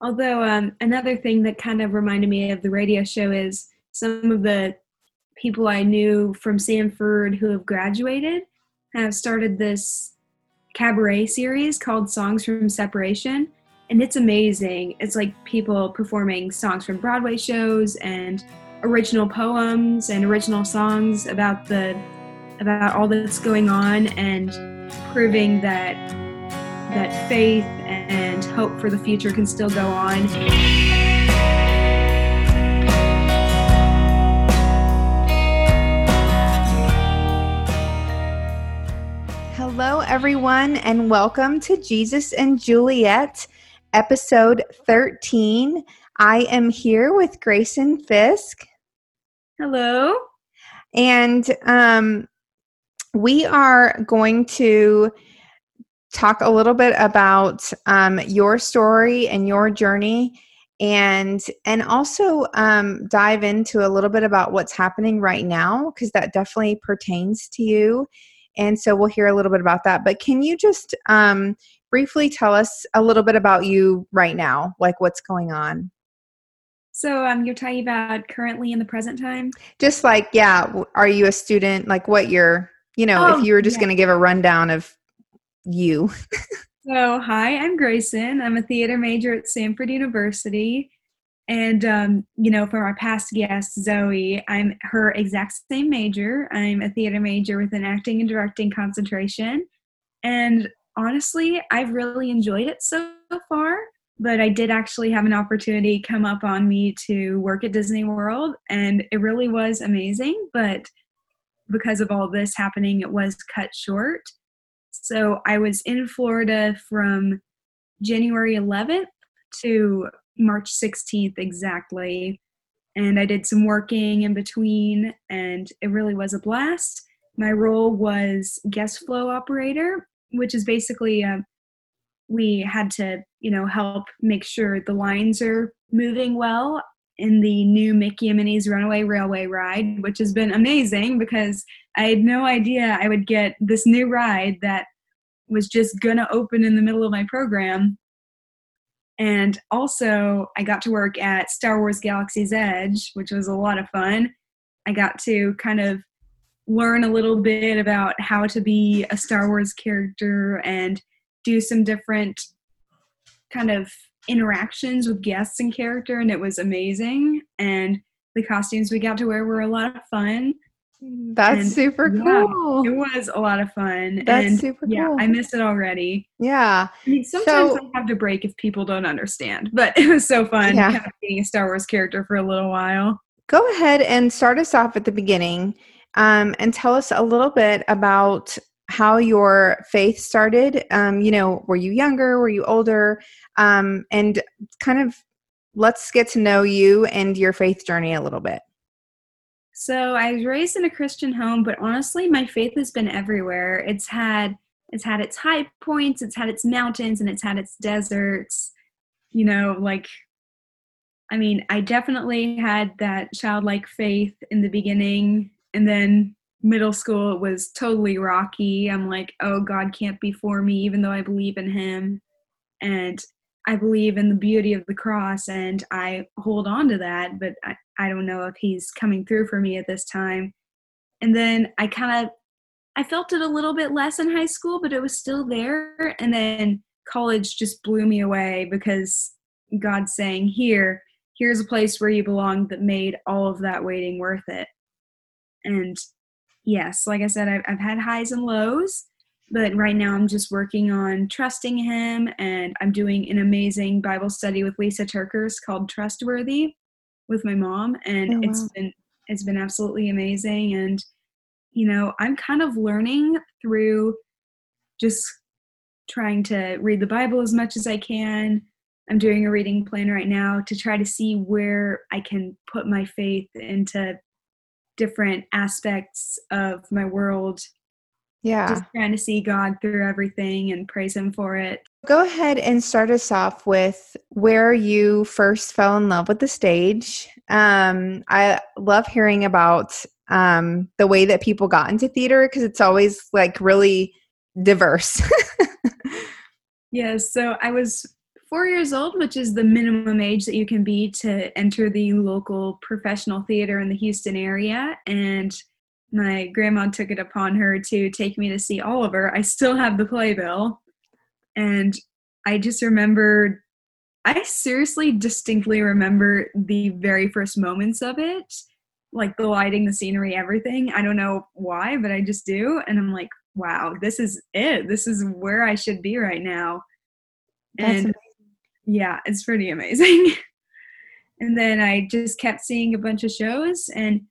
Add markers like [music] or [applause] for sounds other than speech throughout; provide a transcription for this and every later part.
Although um, another thing that kind of reminded me of the radio show is some of the people I knew from Samford who have graduated have started this cabaret series called Songs from Separation. And it's amazing. It's like people performing songs from Broadway shows and original poems and original songs about the about all that's going on and proving that that faith and hope for the future can still go on. Hello, everyone, and welcome to Jesus and Juliet, episode 13. I am here with Grayson Fisk. Hello. And um, we are going to talk a little bit about um, your story and your journey and and also um, dive into a little bit about what's happening right now because that definitely pertains to you. And so we'll hear a little bit about that. But can you just um, briefly tell us a little bit about you right now like what's going on? So um, you're talking about currently in the present time? Just like yeah are you a student? Like what you're you know oh, if you were just yeah. going to give a rundown of you so hi i'm grayson i'm a theater major at samford university and um, you know from our past guest zoe i'm her exact same major i'm a theater major with an acting and directing concentration and honestly i've really enjoyed it so far but I did actually have an opportunity come up on me to work at Disney World, and it really was amazing. But because of all this happening, it was cut short. So I was in Florida from January 11th to March 16th exactly. And I did some working in between, and it really was a blast. My role was guest flow operator, which is basically a we had to, you know, help make sure the lines are moving well in the new Mickey and Minnie's Runaway Railway ride, which has been amazing because I had no idea I would get this new ride that was just gonna open in the middle of my program. And also, I got to work at Star Wars Galaxy's Edge, which was a lot of fun. I got to kind of learn a little bit about how to be a Star Wars character and do some different kind of interactions with guests and character and it was amazing. And the costumes we got to wear were a lot of fun. That's and, super cool. yeah, it was a lot of fun. That's and, super cool. Yeah i miss it already. Yeah. I mean, sometimes so, i have to break if people don't understand but [laughs] it was so fun yeah. kind of being a star wars character for a little while. Go ahead and start us off at the beginning um, and tell us a little bit about how your faith started. Um, you know, were you younger? Were you older? Um, and kind of let's get to know you and your faith journey a little bit. So I was raised in a Christian home, but honestly, my faith has been everywhere. It's had it's had its high points, it's had its mountains, and it's had its deserts. You know, like I mean, I definitely had that childlike faith in the beginning, and then middle school it was totally rocky. I'm like oh god can't be for me even though i believe in him. And i believe in the beauty of the cross and i hold on to that but i, I don't know if he's coming through for me at this time. And then i kind of i felt it a little bit less in high school but it was still there. And then college just blew me away because god's saying here here's a place where you belong that made all of that waiting worth it. And yes, like I said, I've, I've had highs and lows, but right now I'm just working on trusting Him, and I'm doing an amazing Bible study with Lysa TerKeurst called Trustworthy with my mom, and oh, wow. it's been it's been absolutely amazing. And you know, I'm kind of learning through just trying to read the Bible as much as I can. I'm doing a reading plan right now to try to see where I can put my faith into different aspects of my world. Yeah. Just trying to see God through everything and praise Him for it. Go ahead and start us off with where you first fell in love with the stage. Um, I love hearing about um, the way that people got into theater because it's always like really diverse. [laughs] yes. So I was four years old, which is the minimum age that you can be to enter the local professional theater in the Houston area. And my grandma took it upon her to take me to see Oliver. I still have the playbill. And I just remember, I seriously distinctly remember the very first moments of it, like the lighting, the scenery, everything. I don't know why, but I just do. And I'm like, wow, this is it. This is where I should be right now. That's and amazing. Yeah, it's pretty amazing. [laughs] and then I just kept seeing a bunch of shows and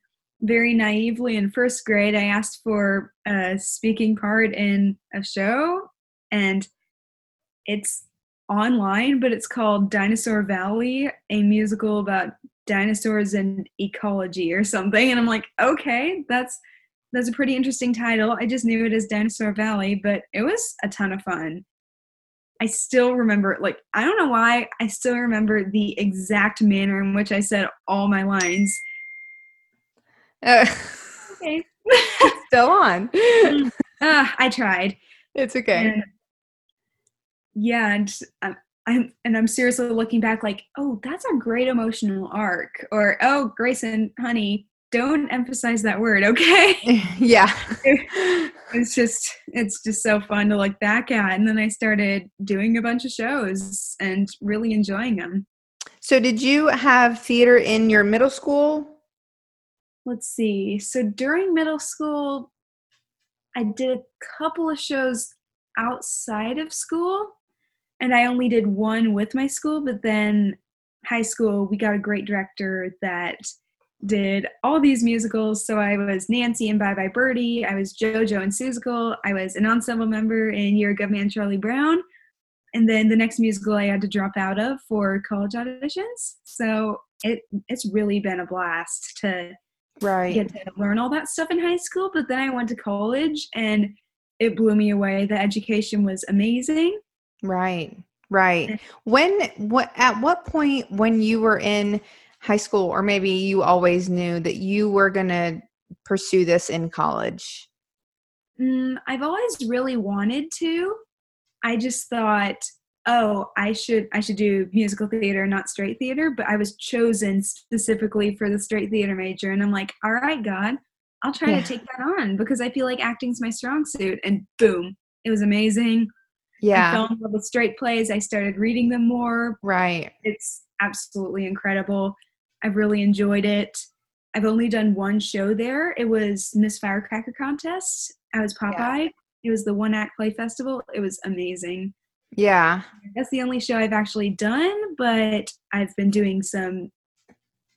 very naively in first grade I asked for a speaking part in a show and it's online but it's called Dinosaur Valley, a musical about dinosaurs and ecology or something and I'm like, "Okay, that's that's a pretty interesting title. I just knew it as Dinosaur Valley, but it was a ton of fun. I still remember, like, I don't know why, I still remember the exact manner in which I said all my lines. Uh, Okay. [laughs] still on. Ah, I tried. It's okay. And yeah, and I'm, I'm and I'm seriously looking back, like, oh, that's a great emotional arc, or oh, Grayson, honey, don't emphasize that word, okay? [laughs] yeah. [laughs] it's just it's just so fun to look back at and then i started doing a bunch of shows and really enjoying them so, did you have theater in your middle school? let's see so during middle school i did a couple of shows outside of school and i only did one with my school but then high school we got a great director that did all these musicals. So i was nancy in bye bye birdie. I was jojo in seussical i was an ensemble member in year of man charlie brown. And then the next musical i had to drop out of for college auditions. So it it's really been a blast to Right. get to learn all that stuff in high school. But then i went to college and it blew me away. The education was amazing. Right. Right. When what at what point when you were in high school or maybe you always knew that you were going to pursue this in college? Mm, I've always really wanted to. I just thought, oh, I should I should do musical theater, not straight theater. But I was chosen specifically for the straight theater major, and I'm like, all right, God, I'll try Yeah. to take that on because I feel like acting's my strong suit. And boom, it was amazing. I Yeah. fell in love with straight plays. I started reading them more. Right. It's absolutely incredible. I've really enjoyed it. I've only done one show there. It was Miss Firecracker Contest. I was Popeye. It was the one act play festival. It was amazing. Yeah. That's the only show I've actually done, but I've been doing some.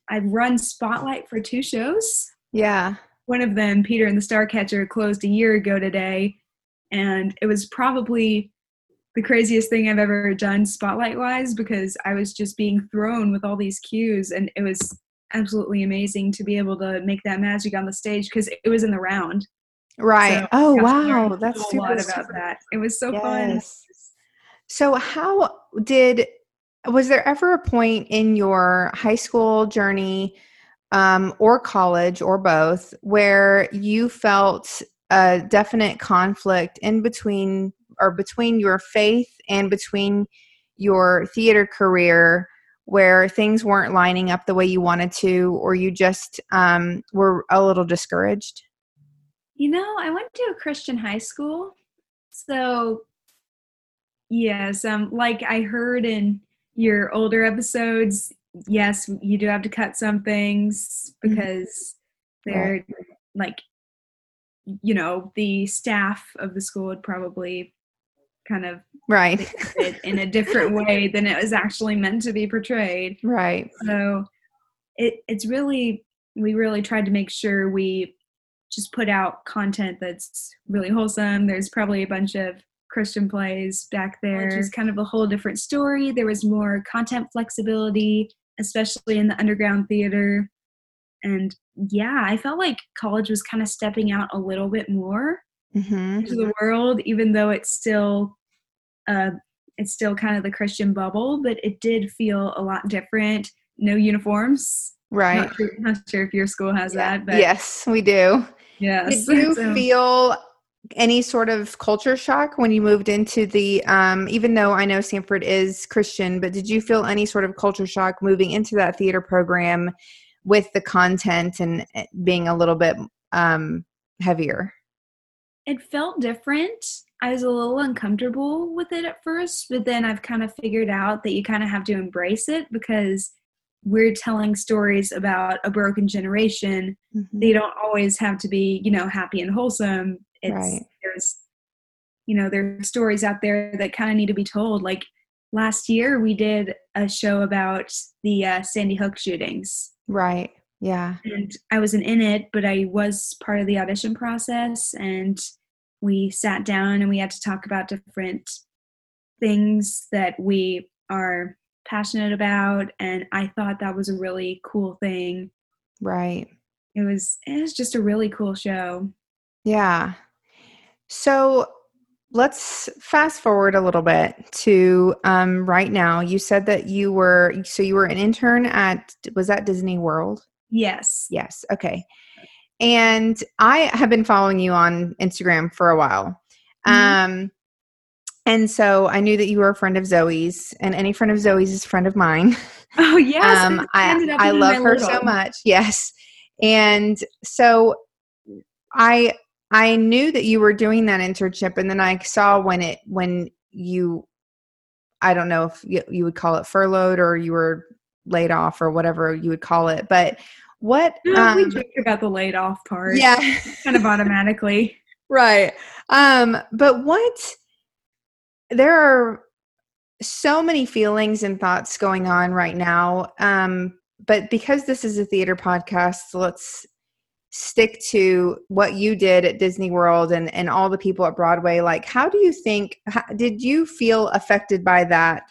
I've run Spotlight for two shows. Yeah. One of them, Peter and the Starcatcher, closed a year ago today, and it was probably the craziest thing I've ever done spotlight wise because I was just being thrown with all these cues, and it was absolutely amazing to be able to make that magic on the stage because it was in the round. Right. So oh wow, that's a super, lot about super- that. It was so fun. So how did was there ever a point in your high school journey um, or college or both where you felt a definite conflict in between or between your faith and between your theater career where things weren't lining up the way you wanted to or you just um, were a little discouraged You know, I went to a Christian high school. So, yes, um, like I heard in your older episodes, yes, you do have to cut some things Mhm. because they're like, you know, the staff of the school would probably kind of right it in a different [laughs] way than it was actually meant to be portrayed. right So it it's really we really tried to make sure we just put out content that's really wholesome. There's probably a bunch of Christian plays back there, which is kind of a whole different story. There was more content flexibility, especially in the underground theater. And yeah, I felt like college was kind of stepping out a little bit more hmm into the world, even though it's still uh it's still kind of the Christian bubble, but it did feel a lot different. No uniforms. right Not sure, not sure if your school has Yeah. that, but yes we do yes. Did you [laughs] So- feel any sort of culture shock when you moved into the um, even though i know samford is christian but did you feel any sort of culture shock moving into that theater program with the content and eh, being a little bit um, heavier it felt different. I was a little uncomfortable with it at first but then i've kind of figured out that you kind of have to embrace it because we're telling stories about a broken generation. Mm-hmm. they don't always have to be you know happy and wholesome. It's right. there's you know there's stories out there that kind of need to be told. Like last year we did a show about the uh, sandy hook shootings. Right yeah. And i wasn't in it but i was part of the audition process and we sat down and we had to talk about different things that we are passionate about and i thought that was a really cool thing. Right. It was it was just a really cool show. Yeah. So let's fast forward a little bit to um, right now. You said that you were so you were an intern at was that disney world yes yes okay and i have been following you on instagram for a while mm-hmm. um and so I knew that you were a friend of Zoe's, and any friend of Zoe's is a friend of mine. [laughs] Oh yes, um, I I love her little. so much. Yes, and so I I knew that you were doing that internship, and then I saw when it when you I don't know if you, you would call it furloughed or you were laid off or whatever you would call it, but what um, we joke about the laid off part, yeah, kind of automatically, [laughs] right? Um, but what there are so many feelings and thoughts going on right now. Um, but because this is a theater podcast, let's stick to what you did at Disney World and, and all the people at Broadway. Like, how do you think, how, did you feel affected by that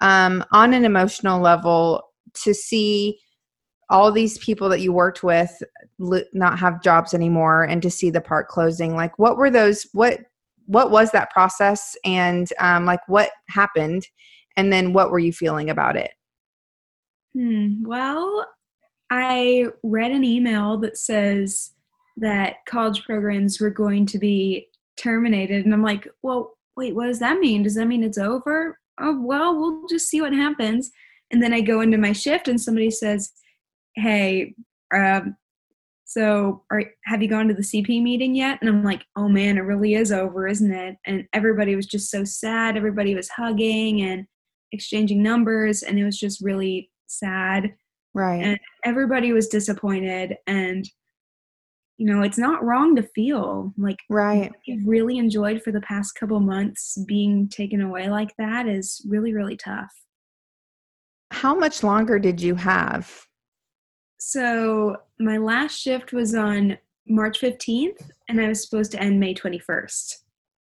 um, on an emotional level to see all these people that you worked with not have jobs anymore and to see the park closing? Like, what were those, what what was that process? And um, like what happened? And then what were you feeling about it? Hmm, well i read an email that says that college programs were going to be terminated. And i'm like well wait what does that mean? Does that mean it's over? Oh well we'll just see what happens. And then i go into my shift and somebody says hey um, so are, have you gone to the cp meeting yet? And i'm like oh man it really is over isn't it? And everybody was just so sad. Everybody was hugging and exchanging numbers and it was just really sad. Right. And everybody was disappointed and you know it's not wrong to feel like right. you've really enjoyed for the past couple months being taken away like that is really really tough. How much longer did you have so my last shift was on March 15th, and I was supposed to end May 21st.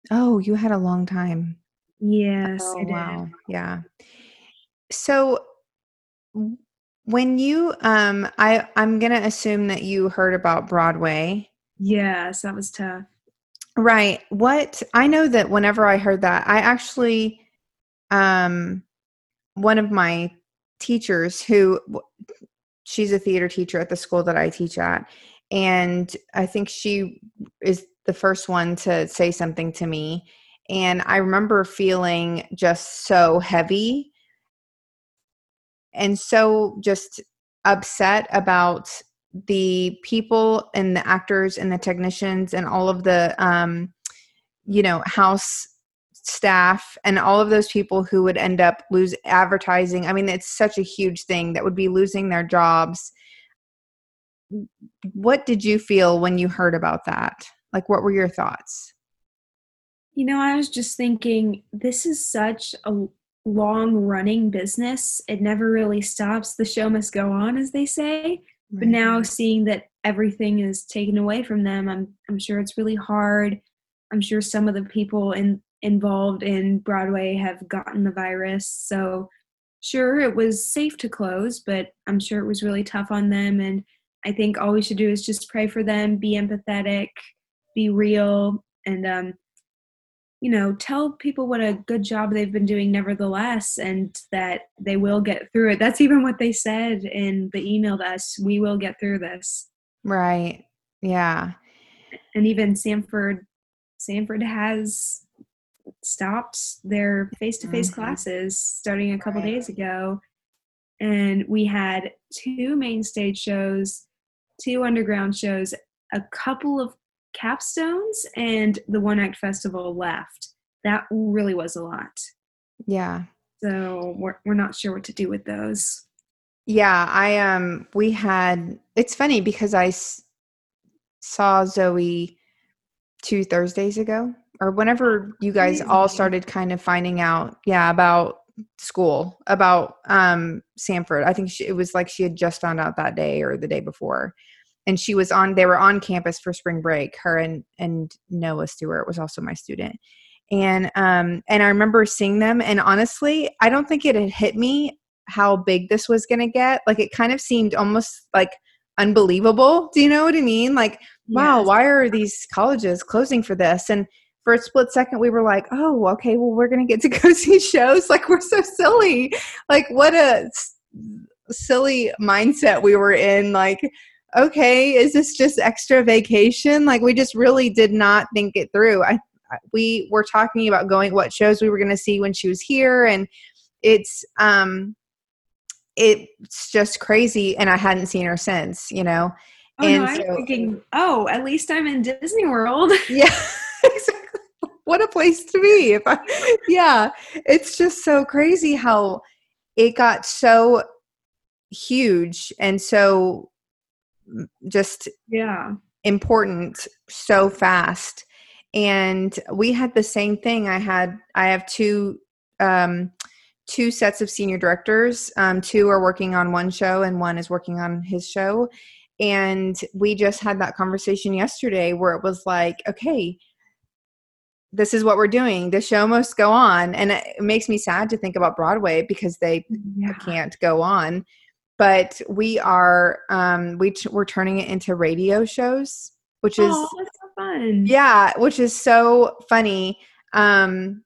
Oh, you had a long time. Yes. Oh, wow. Yeah. So when you um I I'm going to assume that you heard about Broadway. Yes, that was tough. Right. What I know that whenever I heard that, I actually um one of my teachers who she's a theater teacher at the school that I teach at. And I think she is the first one to say something to me. And I remember feeling just so heavy and so just upset about the people and the actors and the technicians and all of the um you know house staff and all of those people who would end up lose advertising. I mean it's such a huge thing that would be losing their jobs. What did you feel when you heard about that? Like what were your thoughts? You know i was just thinking this is such a long running business. It never really stops. The show must go on as they say. Right. but now seeing that everything is taken away from them i'm i'm sure it's really hard. I'm sure some of the people in involved in Broadway have gotten the virus. So, sure, it was safe to close, but I'm sure it was really tough on them. And I think all we should do is just pray for them, be empathetic, be real, and, um, you know, tell people what a good job they've been doing, nevertheless, and that they will get through it. That's even what they said in the email to us. We will get through this. Right. Yeah. And even Samford Samford has stopped their face-to-face Mhm. classes starting a couple Right. days ago and we had two main stage shows two underground shows a couple of capstones and the one act festival left that really was a lot Yeah. so we're, we're not sure what to do with those Yeah, I um we had it's funny because I s- saw Zoe two Thursdays ago or whenever you guys all started kind of finding out yeah about school about um Samford. I think she, it was like she had just found out that day or the day before. And she was on they were on campus for spring break. Her and and Noah Stewart was also my student. And um and I remember seeing them and honestly, I don't think it had hit me how big this was going to get. Like it kind of seemed almost like unbelievable. Do you know what I mean? Like, wow, Yes. why are these colleges closing for this? And for a split second, we were like, oh, okay, well, we're going to get to [laughs] go see shows. Like, we're so silly. Like, what a s- silly mindset we were in. Like, okay, is this just extra vacation? Like, we just really did not think it through. I, we were talking about going what shows we were going to see when she was here and it's um it's just crazy and i hadn't seen her since you know oh and no so- thinking oh at least i'm in disney world yeah [laughs] what a place to be. If I, [laughs] yeah it's just so crazy how it got so huge and so just yeah. important so fast. And we had the same thing. I had i have two um two sets of senior directors. Um two are working on one show and one is working on his show. And we just had that conversation yesterday where it was like okay this is what we're doing. The show must go on. And it makes me sad to think about broadway because they yeah. can't go on. But we are um we t- we're turning it into radio shows which is oh that's so fun. Yeah which is so funny. Um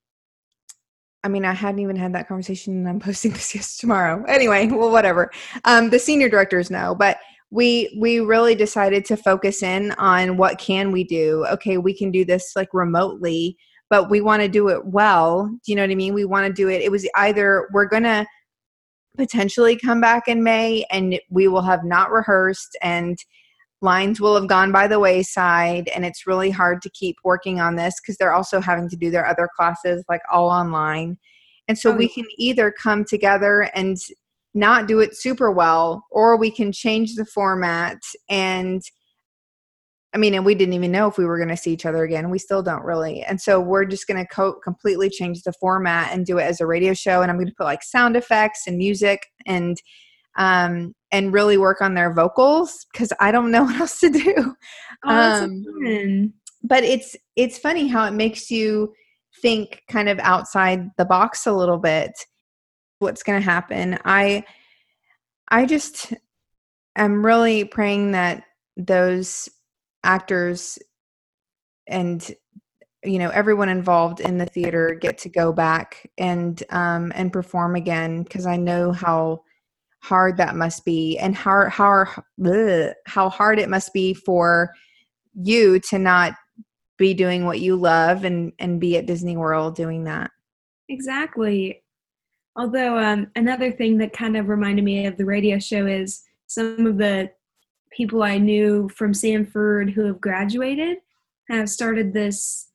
i mean i hadn't even had that conversation and i'm [laughs] posting this yes [laughs] tomorrow. Anyway well whatever. Um the senior directors know but we we really decided to focus in on what can we do? Okay we can do this like remotely but we want to do it well. Do you know what i mean? We want to do it. It was either we're gonna potentially come back in may and we will have not rehearsed and lines will have gone by the wayside and it's really hard to keep working on this because they're also having to do their other classes like all online. And so Oh, we can either come together and not do it super well or we can change the format and i mean and we didn't even know if we were going to see each other again. We still don't really. And so we're just going to co- completely change the format and do it as a radio show and i'm going to put like sound effects and music and um and really work on their vocals because i don't know [laughs] what else to do. Oh, um, but it's it's funny how it makes you think kind of outside the box a little bit what's going to happen i i just am really praying that those actors and you know everyone involved in the theater get to go back and um and perform again because i know how hard that must be and how how how hard it must be for you to not be doing what you love and and be at Disney World doing that. Exactly. Although um, another thing that kind of reminded me of the radio show is some of the people I knew from Samford who have graduated have started this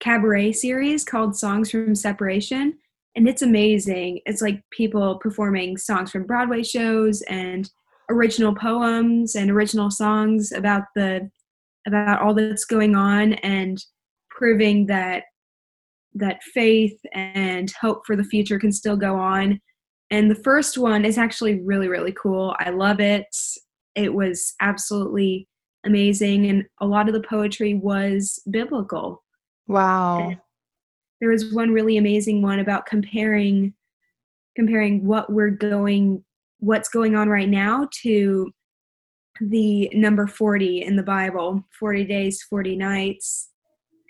cabaret series called Songs from Separation. And it's amazing. It's like people performing songs from Broadway shows and original poems and original songs about the about all that's going on and proving that that faith and hope for the future can still go on. And the first one is actually really, really cool. I love it. It was absolutely amazing. And a lot of the poetry was biblical. Wow. There was one really amazing one about comparing comparing what we're going what's going on right now to the number 40 in the Bible 40 days, 40 nights,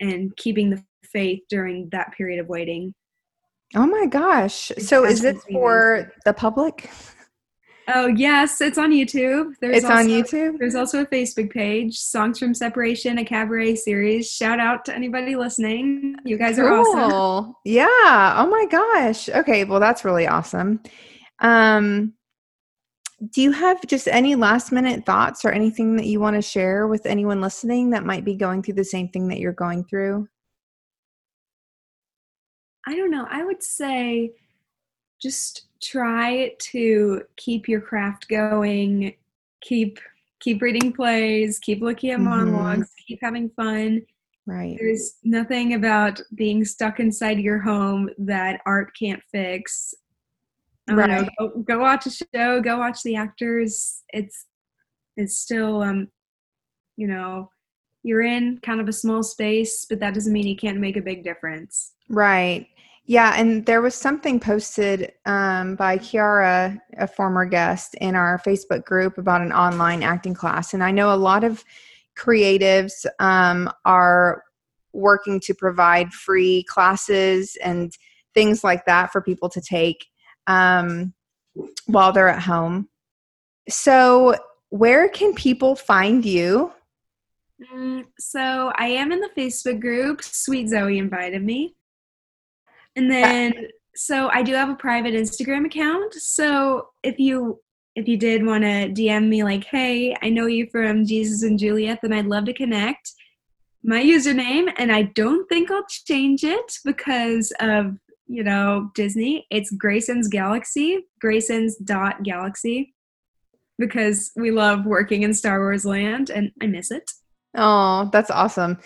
and keeping the faith during that period of waiting. Oh my gosh. So is it for the public? Oh yes, it's on YouTube. There's it's also, on YouTube. There's also a Facebook page, Songs from Separation, a cabaret series. Shout out to anybody listening. You guys are awesome. Yeah. Oh my gosh. Okay. Well, that's really awesome. Um, do you have just any last minute thoughts or anything that you want to share with anyone listening that might be going through the same thing that you're going through? I don't know. I would say just try to keep your craft going, keep keep reading plays, keep looking at mm-hmm. monologues, keep having fun. Right. There's nothing about being stuck inside your home that art can't fix. right. Know, go, go, watch a show, go watch the actors. It's it's still um you know, you're in kind of a small space, but that doesn't mean you can't make a big difference. Right. Yeah, and there was something posted um, by Kiara, a former guest, in our Facebook group about an online acting class. And I know a lot of creatives um, are working to provide free classes and things like that for people to take um, while they're at home. So, where can people find you? Mm, so, I am in the Facebook group. Sweet Zoe invited me. And uh, then so I do have a private Instagram account. So if you if you did want to DM me like, "Hey, I know you from Jesus and Juliet, and I'd love to connect." My username, and I don't think I'll change it because of you know Disney. It's Grayson's Galaxy, Grayson's dot Galaxy, because we love working in Star Wars land, and I miss it. Oh, that's awesome.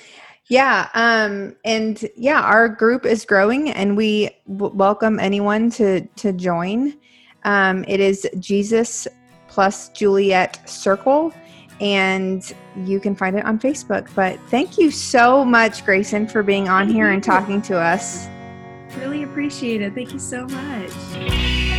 Yeah, um, and yeah, our group is growing, and we w- welcome anyone to to join. Um, it is Jesus plus Juliet Circle, and you can find it on Facebook. But thank you so much, Grayson, for being on here and talking to us. Really appreciate it. Thank you so much.